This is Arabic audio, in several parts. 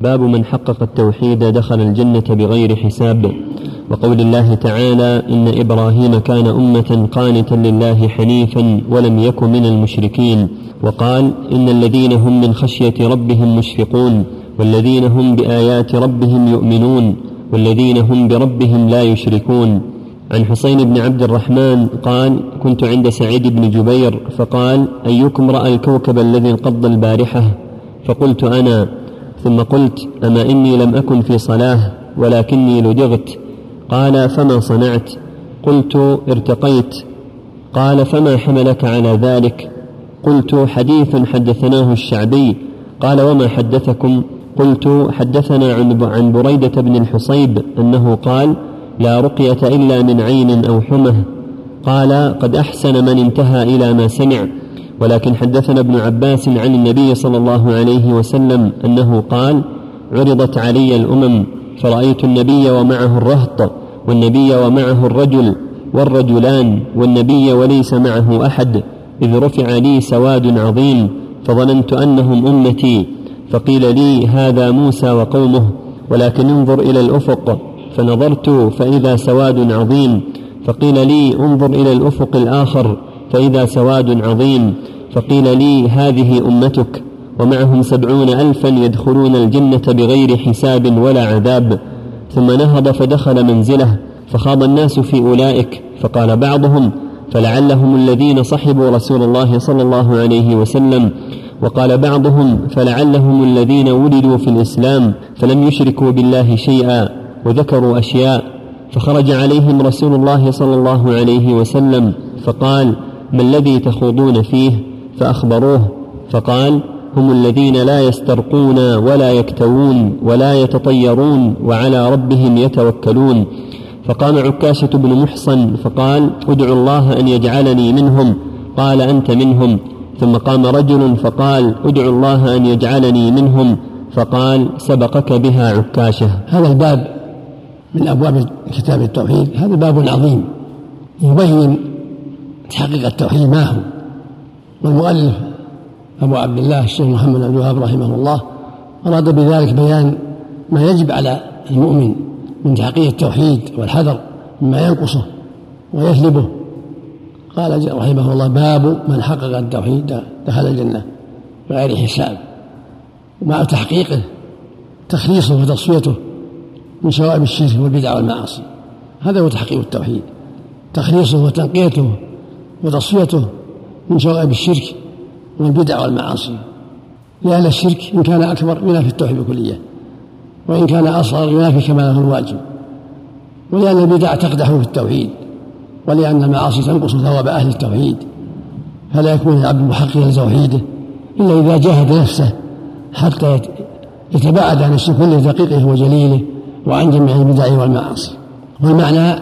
باب من حقق التوحيد دخل الجنة بغير حساب. وقول الله تعالى إن إبراهيم كان أمة قانتا لله حنيفا ولم يك من المشركين. وقال إن الذين هم من خشية ربهم مشفقون والذين هم بآيات ربهم يؤمنون والذين هم بربهم لا يشركون. عن حسين بن عبد الرحمن قال كنت عند سعيد بن جبير فقال أيكم رأى الكوكب الذي انقض البارحة؟ فقلت أنا ثم قلت أما إني لم أكن في صلاة ولكني لدغت قال فما صنعت؟ قلت ارتقيت. قال فما حملك على ذلك؟ قلت حديث حدثناه الشعبي. قال وما حدثكم؟ قلت حدثنا عن بريدة بن الحصيب أنه قال لا رقية إلا من عين أو حمه قال قد أحسن من انتهى إلى ما سمع. ولكن حدثنا ابن عباس عن النبي صلى الله عليه وسلم أنه قال عرضت علي الأمم فرأيت النبي ومعه الرهط والنبي ومعه الرجل والرجلان والنبي وليس معه أحد إذ رفع لي سواد عظيم فظننت أنهم أمتي فقيل لي هذا موسى وقومه ولكن انظر إلى الأفق. فنظرت فإذا سواد عظيم فقيل لي انظر إلى الأفق الآخر فإذا سواد عظيم. فقيل لي هذه أمتك ومعهم سبعون ألفا يدخلون الجنة بغير حساب ولا عذاب. ثم نهض فدخل منزله فخاض الناس في أولئك فقال بعضهم فلعلهم الذين صحبوا رسول الله صلى الله عليه وسلم. وقال بعضهم فلعلهم الذين ولدوا في الإسلام فلم يشركوا بالله شيئا وذكروا أشياء. فخرج عليهم رسول الله صلى الله عليه وسلم فقال ما الذي تخوضون فيه؟ فأخبروه فقال هم الذين لا يسترقون ولا يكتوون ولا يتطيرون وعلى ربهم يتوكلون. فقام عكاشة بن محصن فقال ادعو الله أن يجعلني منهم. قال أنت منهم. ثم قام رجل فقال ادعو الله أن يجعلني منهم. فقال سبقك بها عكاشة. هذا الباب من أبواب كتاب التوحيد هذا باب عظيم يبين تحقيق التوحيد. ما هو؟ والمؤلف أبو عبد الله الشيخ محمد بن الوهاب رحمه الله أراد بذلك بيان ما يجب على المؤمن من تحقيق التوحيد والحذر مما ينقصه ويثلبه قال رحمه الله باب من حقق التوحيد دخل الجنة بغير حساب. ومع تحقيقه تخليصه وتصفيته من شوائب الشرك والبدع والمعاصي. هذا هو تحقيق التوحيد. تخليصه وتنقيته وتصفيته من شوائب الشرك والبدع والمعاصي. لأن الشرك إن كان أكبر ينافي التوحيد بكلية وإن كان أصغر ينافي كماله الواجب. ولأن البدع تقدح في التوحيد ولأن المعاصي تنقص ثواب أهل التوحيد. فلا يكون العبد محققا لتوحيده إلا إذا جاهد نفسه حتى يتباعد عن الشرك دقيقه وجليله وعن جميع البدع والمعاصي. والمعنى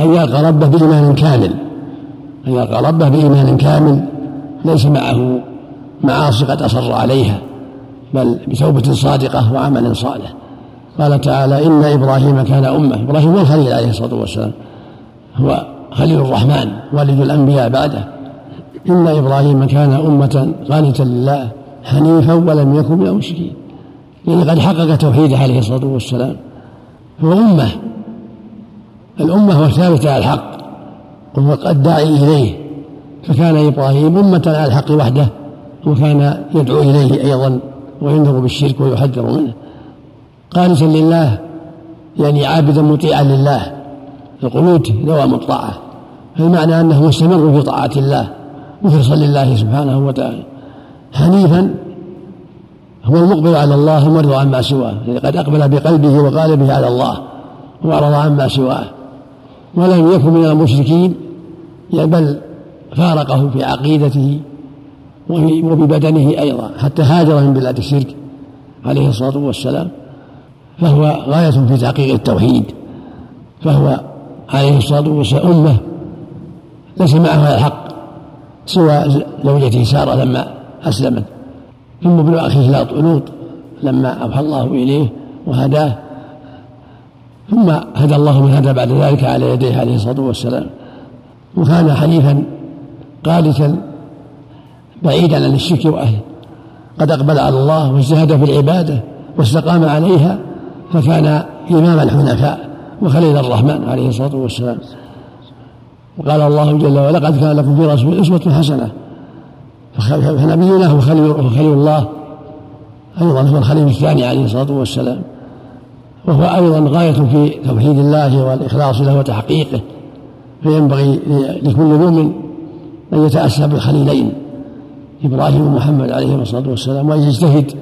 أن يلقى ربه بإيمان كامل. أن يلقى ربه بإيمان كامل ليس معه معاصي قد أصر عليها بل بتوبة صادقة وعمل صالح. قال تعالى إن إبراهيم كان أمة. إبراهيم هو الخليل عليه الصلاة والسلام. هو خليل الرحمن والد الأنبياء بعده. إن إبراهيم كان أمة قانتا لله حنيفا ولم يكن من المشركين. لأنه قد حقق توحيده عليه الصلاة والسلام. هو أمة. الأمة هو الثابتة على الحق. وهو الداعي إليه. فكان إبراهيم أمة على الحق وحده وكان يدعو إليه أيضا وينذر بالشرك ويحذر منه. قانتا لله يعني عابدا مطيعا لله. القنوت دوام الطاعة. المعنى أنه مستمر في طاعة الله مخلصا لله سبحانه وتعالى. حنيفا هو المقبل على الله المرضى عما سواه. يعني قد أقبل بقلبه وقالبه على الله وأعرض عما سواه. ولم يكن من المشركين بل فارقه في عقيدته وببدنه أيضا حتى هاجر من بلاد الشرك عليه الصلاة والسلام. فهو غاية في تحقيق التوحيد. فهو عليه الصلاة والسلام أمة ليس معها الحق سوى زوجته سارة لما أسلمت. ثم ابن أخيه لوط لما أوحى الله إليه وهداه. ثم هدى الله من هدى بعد ذلك على يديه عليه الصلاة والسلام. وكان حنيفا قالتا بعيدا عن الشرك وأهله. قد أقبل على الله واجتهد في العبادة واستقام عليها فكان إمام الحنفاء وخليل الرحمن عليه الصلاة والسلام. وقال الله جل وعلا لقد كان لكم في رسول أسوة حسنة. فنبينا هو خليل, الله أيضا هو الخليل الثاني عليه الصلاة والسلام. وهو أيضا غاية في توحيد الله والإخلاص له وتحقيقه. فينبغي لكل مؤمن أن يتأسى بالخليلين إبراهيم ومحمد عليهما الصلاة والسلام وأن يجتهد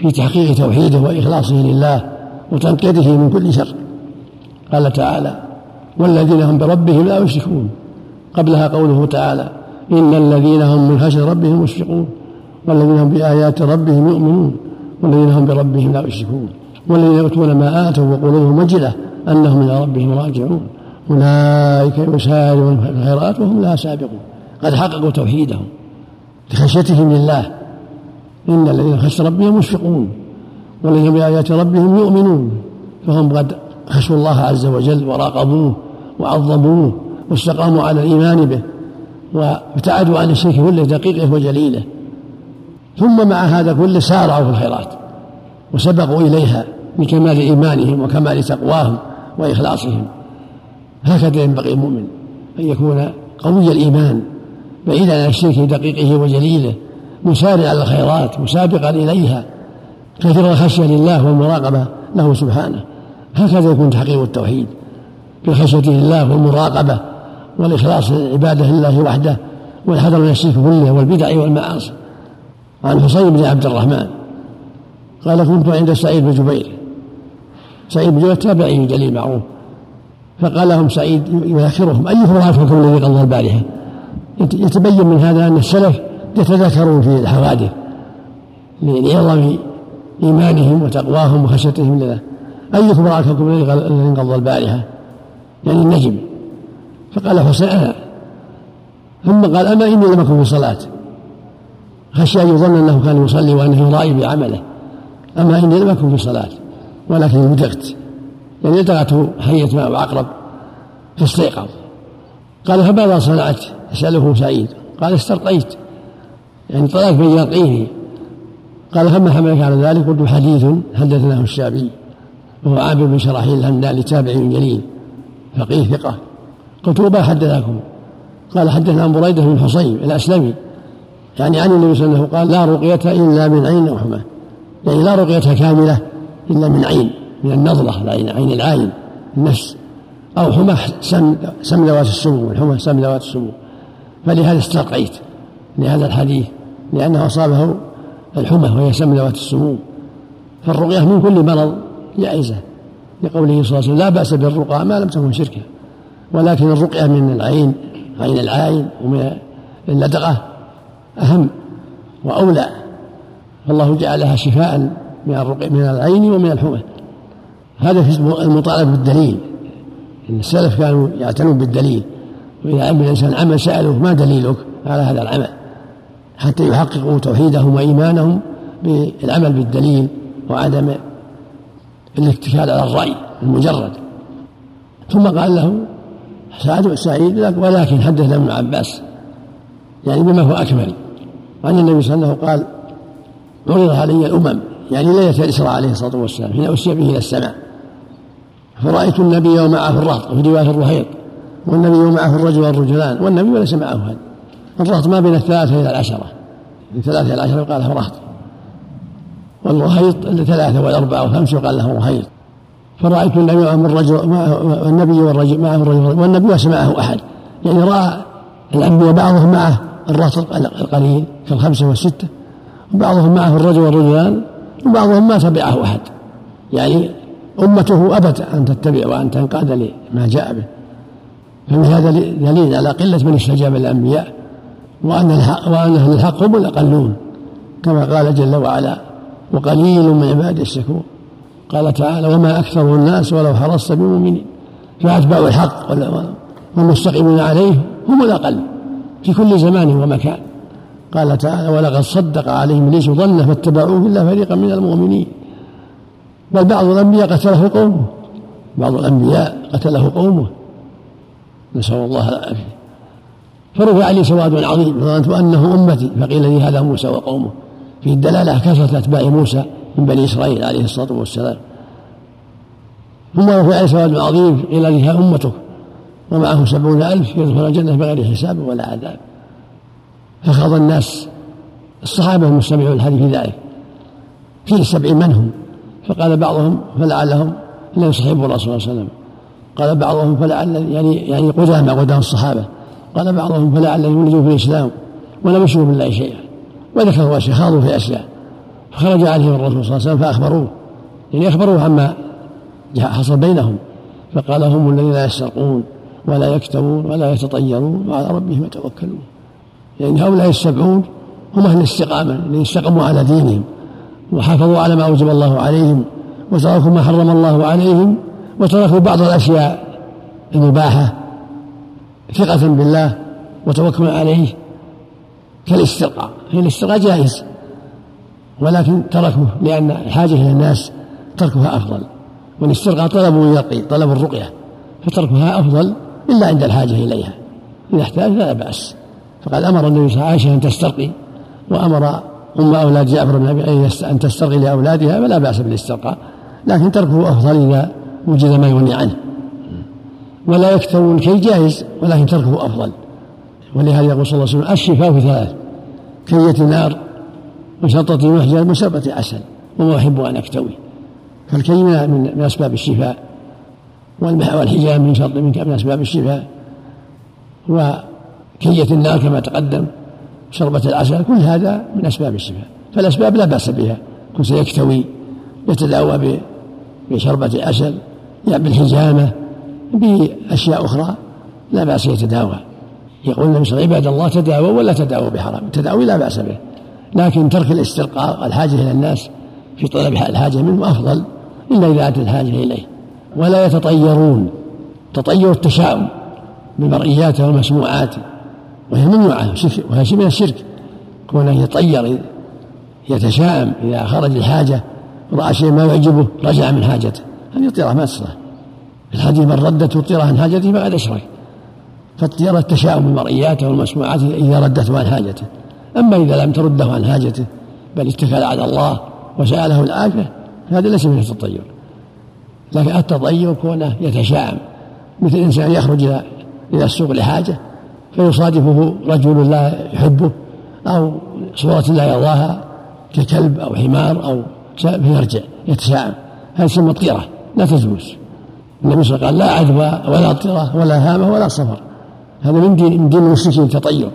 في تحقيق توحيده وإخلاصه لله وتنقيته من كل شر. قال تعالى والذين هم بربهم لا يشركون قبلها قوله تعالى إن الذين هم من خشية ربهم مشفقون والذين هم بآيات ربهم يؤمنون والذين هم بربهم لا يشركون والذين يؤتون ما آتوا وقلوبهم وجلة أنهم إلى ربهم راجعون أولئك يسارعون في الخيرات وهم لا سابقون. قد حققوا توحيدهم لخشيتهم لله. إن الذين خشوا ربهم مشفقون والذين بآيات ربهم يؤمنون. فهم قد خشوا الله عز وجل وراقبوه وعظموه واستقاموا على الإيمان به وابتعدوا عن الشرك كله دقيقه وجليله. ثم مع هذا كله سارعوا في الخيرات وسبقوا إليها بكمال إيمانهم وكمال تقواهم وإخلاصهم. هكذا ينبغي المؤمن أن يكون قوي الإيمان بعيدا عن الشرك دقيقه وجليله مسارعا الخيرات مسابقا إليها كثير الخشية لله والمراقبة له سبحانه. هكذا يكون تحقيق التوحيد بالخشية لله والمراقبة والإخلاص للعبادة لله وحده والحذر من الشرك كله والبدع والمعاصي. عن حصين بن عبد الرحمن قال كنت عند سعيد بن جبير. سعيد بن جبير تابعي جليل معروف فقال لهم سعيد يذكرهم أيكم رأيتكم الذي قضى البارحة يتبين من هذا أن السلف يتذاكرون في الحوادث لعظم إيمانهم وتقواهم وخشيتهم لله. أيكم رأيتكم الذي انقضى البارحة يعني النجم. فقال حسين أنا ثم قال أما إني لم أكن في صلاة. خشي أن يظن أنه كان يصلي وأنه يرائي بعمله. أما إني لم أكن في صلاة ولكن ودغت يعني لدغته حية ماء وعقرب فاستيقظ قال فماذا صنعت؟ يسأله سعيد. قال استرقيت. يعني طلعت من يرقيه. قال فما حملك على ذلك؟ قلت حديث حدثناه الشعبي. وهو عامر بن شراحيل الهمداني تابعي جليل. فقيه ثقة. قلت وما حدثكم؟ قال حدثنا بريدة بن حصين الأسلمي. يعني عن النبي صلى الله عليه وسلم قال لا رقية إلا من عين أو حمى يعني لا رقية كاملة إلا من عين. من النظرة عين عين العين النفس أو حمى سم ذوات السموم الحمى سم ذوات السموم فلهذا استرقيت لهذا الحديث لأنه أصابه الحمى وهي سم ذوات السموم فالرقية من كل مرض جائزة لقوله صلى الله عليه وسلم لا بأس بالرقى ما لم تكن شركا ولكن الرقية من العين عين العين ومن اللدغة أهم وأولى. فالله جعلها شفاء من من العين ومن الحمى. هذا في المطالبة بالدليل. إن السلف كانوا يعتنون بالدليل. وإذا عمل الإنسان عمل سأله ما دليلك؟ على هذا العمل. حتى يحققوا توحيدهم وإيمانهم بالعمل بالدليل وعدم الاتكال على الرأي المجرد. ثم قال له سعد سعيد ولكن حدثنا ابن عباس. يعني بما هو أكمل. عن النبي صلى الله عليه وسلم قال عرض علي الأمم. يعني ليلة الإسراء عليه الصلاة والسلام حين أسري به إلى السماء. فرأيت النبي ومعه الرهط وفي رواية الرهيط والنبي ومعه الرجل والرجلان والنبي وليس معه هذا الرهط ما بين الثلاثة إلى العشرة. من ثلاثة إلى العشرة يقال له رهط. والرهيط ثلاثة والأربعة والخمسة يقال له رهيط. فرأيت النبي معه الرجل والنبي والرجل معه الرجل والنبي ليس معه أحد. يعني رأى الأنبياء بعضهم معه الرهط القليل كالخمسة والستة وبعضهم معه الرجل والرجلان وبعضهم ما تبعه أحد. يعني أمته أبت أن تتبع وأن تنقاد لما جاء به. فمن هذا دليل على قلة من استجاب الأنبياء وأن الحق وأن أهل الحق هم الأقلون كما قال جل وعلا وقليل من عباد الشكور قال تعالى وما أكثر الناس ولو حرصت بمؤمنين فأتباع الحق والمستقيمون عليه هم الأقل في كل زمان ومكان. قال تعالى ولقد صدق عليهم ليس ظن فاتبعوه إلا فريقا من المؤمنين بل بعض الأنبياء قتله قومه. بعض الأنبياء قتله قومه. نسأل الله العافية. فرفع عليه سواد عظيم. ظننت أنه أمتي. فقيل لي هذا موسى وقومه. في الدلالة كثرة أتباع موسى من بني إسرائيل عليه الصلاة والسلام. ثم رفع عليه سواد عظيم. قيل لها أمتك. ومعه سبعون ألف يدخل الجنة بغير حساب ولا عذاب. فخاض الناس. الصحابة المستمعون الحديث في ذلك. في السبعين من هم؟ فقال بعضهم فلعلهم لا يصحبوا الرسول صلى الله عليه وسلم. قال بعضهم فلعل يعني يعني قدامى قدام الصحابة. قال بعضهم فلعل يولدوا في الإسلام ولم يشركوا بالله شيئا وذكروا أشياء خاضوا في أشياء. فخرج عليهم الرسول صلى الله عليه وسلم فأخبروه. يعني أخبروه عما حصل بينهم. فقال هم الذين لا يسرقون ولا يكتمون ولا يتطيرون وعلى ربهم يتوكلون. يعني هؤلاء السبعون هم أهل الاستقامة الذين استقاموا على دينهم. وحافظوا على ما أوجب الله عليهم وتركوا ما حرم الله عليهم وتركوا بعض الأشياء المباحة ثقة بالله وتوكلا عليه كالاسترقاء. الاسترقاء جائز ولكن تركوه لأن الحاجة إلى الناس تركها أفضل. والاسترقاء طلب يرقي طلب الرقية فتركها أفضل إلا عند الحاجة إليها. إذا احتاج فلا بأس. فقد أمر النبي صلى الله عليه وسلم أن تسترقي وأمر أم أولاد جعفر بن أبي أن تسترقي لأولادها فلا بأس بالاسترقاء. لكن تركه أفضل إذا وجد ما يغني عنه. ولا يكثر الكي جائز ولكن تركه أفضل. ولهذا يقول صلى الله عليه وسلم الشفاء في ثلاث كية نار وشطة محجر وشربة عسل وما أحب أن أكتوي. فالكي من أسباب الشفاء والحجام من شرط من أسباب الشفاء. وكية النار كما تقدم شربة العسل كل هذا من أسباب الشفاء فالأسباب لا بأس بها. كل سيكتوي يتداوى بشربة عسل يعني بالحجامة بأشياء أخرى لا بأس يتداوى. يقول النبي صلى عباد الله تداووا ولا تداووا بحرام. التداوي لا بأس به. لكن ترك الاسترقاء الحاجة إلى الناس في طلب الحاجة منه أفضل إلا إذا أتت الحاجة إليه. ولا يتطيرون. تطير التشاؤم بالمرئيات والمسموعات. وهي ممنوعة وهي من الشرك. كونه يطير يتشائم إذا خرج الحاجة رأى شيء ما يعجبه رجع من حاجته. هذه طيرة ما تصلح. الحديث من ردته الطيرة عن حاجته فقد أشرك. فالطيرة التشاؤم بالمرئيات والمسموعات إذا ردته عن حاجته. أما إذا لم ترده عن حاجته بل اتكل على الله وسأله العافية هذا ليس من التطير. لكن التطير كونه يتشائم مثل إنسان يخرج إلى السوق لحاجة فيصادفه رجل لا يحبه أو صورة لا يرضاها ككلب أو حمار أو فيرجع يتشائم هذه تسمى الطيرة؟ لا تجوز. النبي صلى الله عليه وسلم قال لا عدوى ولا طيرة ولا هامة ولا صفر. هذا من دين من دين المشركين التطير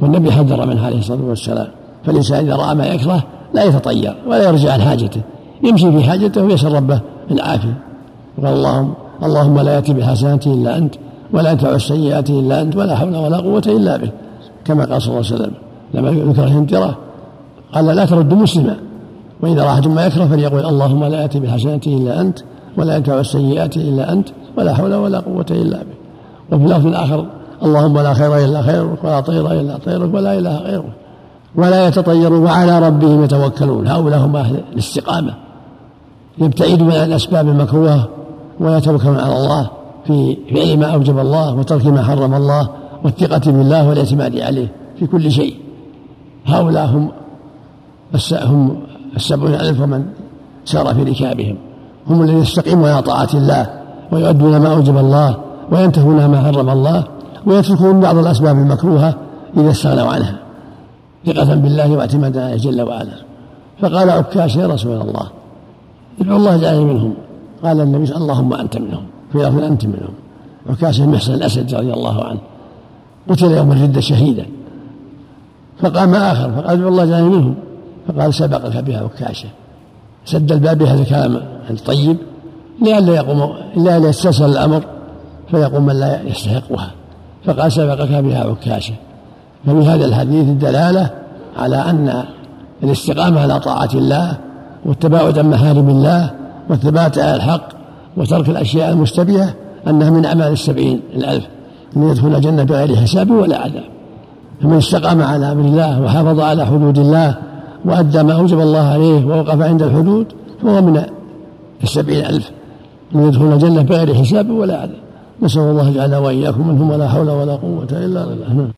والنبي حذر منها عليه الصلاة والسلام. فالإنسان إذا رأى ما يكره لا يتطير ولا يرجع عن حاجته. يمشي في حاجته ويسأل ربه العافية. وقال اللهم اللهم لا يأتي بالحسنات إلا أنت. ولا يدفع السيئات إلا أنت ولا حول ولا قوة إلا بك كما قال صلى الله عليه وسلم لما ذكر الهجرة قال لا ترد مسلما. وإذا رأى ما يكره فليقول اللهم لا يأتي بالحسنات إلا أنت ولا يدفع السيئات إلا أنت ولا حول ولا قوة إلا بك وفي اللفظ الآخر اللهم لا خير إلا خيرك ولا طير إلا طيرك ولا إله غيرك. ولا يتطيرون وعلى ربهم يتوكلون. هؤلاء هم أهل الاستقامة. يبتعدون عن الأسباب المكروهة ويتوكلون على الله. في فعل ما أوجب الله وترك ما حرم الله والثقة بالله والاعتماد عليه في كل شيء. هؤلاء هم هم السبعون ألف ومن سار في ركابهم. هم الذين يستقيمون على طاعة الله ويؤدون ما أوجب الله وينتهون ما حرم الله ويتركون بعض الأسباب المكروهة إذا استغنوا عنها. ثقة بالله واعتمادا عليه جل وعلا. فقال عكاش يا رسول الله ادعو الله جعلني منهم. قال النبي اللهم أنت منهم. في أنت منهم عكاش بن محسن الأسد رضي الله عنه. قتل يوم الردة شهيدا. فقام آخر فقال ادعو الله جعلني منهم فقال سبقك بها عكاشة سد الباب بهذا الكلام الطيب. لئلا يقوم لئلا يستسهل الأمر فيقوم من لا يستحقها. فقال سبقك بها عكاشة ففي هذا الحديث الدلالة على أن الاستقامة على طاعة الله والتباعد عن محارم الله والثبات على الحق وترك الأشياء المشتبهة أنها من أعمال السبعين الألف. من يدخل الجنة بغير حساب ولا عذاب فمن استقام على أمر الله وحافظ على حدود الله وأدى ما أوجب الله عليه ووقف عند الحدود فهو من السبعين ألف. من يدخل الجنة بغير حساب ولا عذاب نسأل الله جعل وإياكم منهم ولا حول ولا قوة إلا بالله.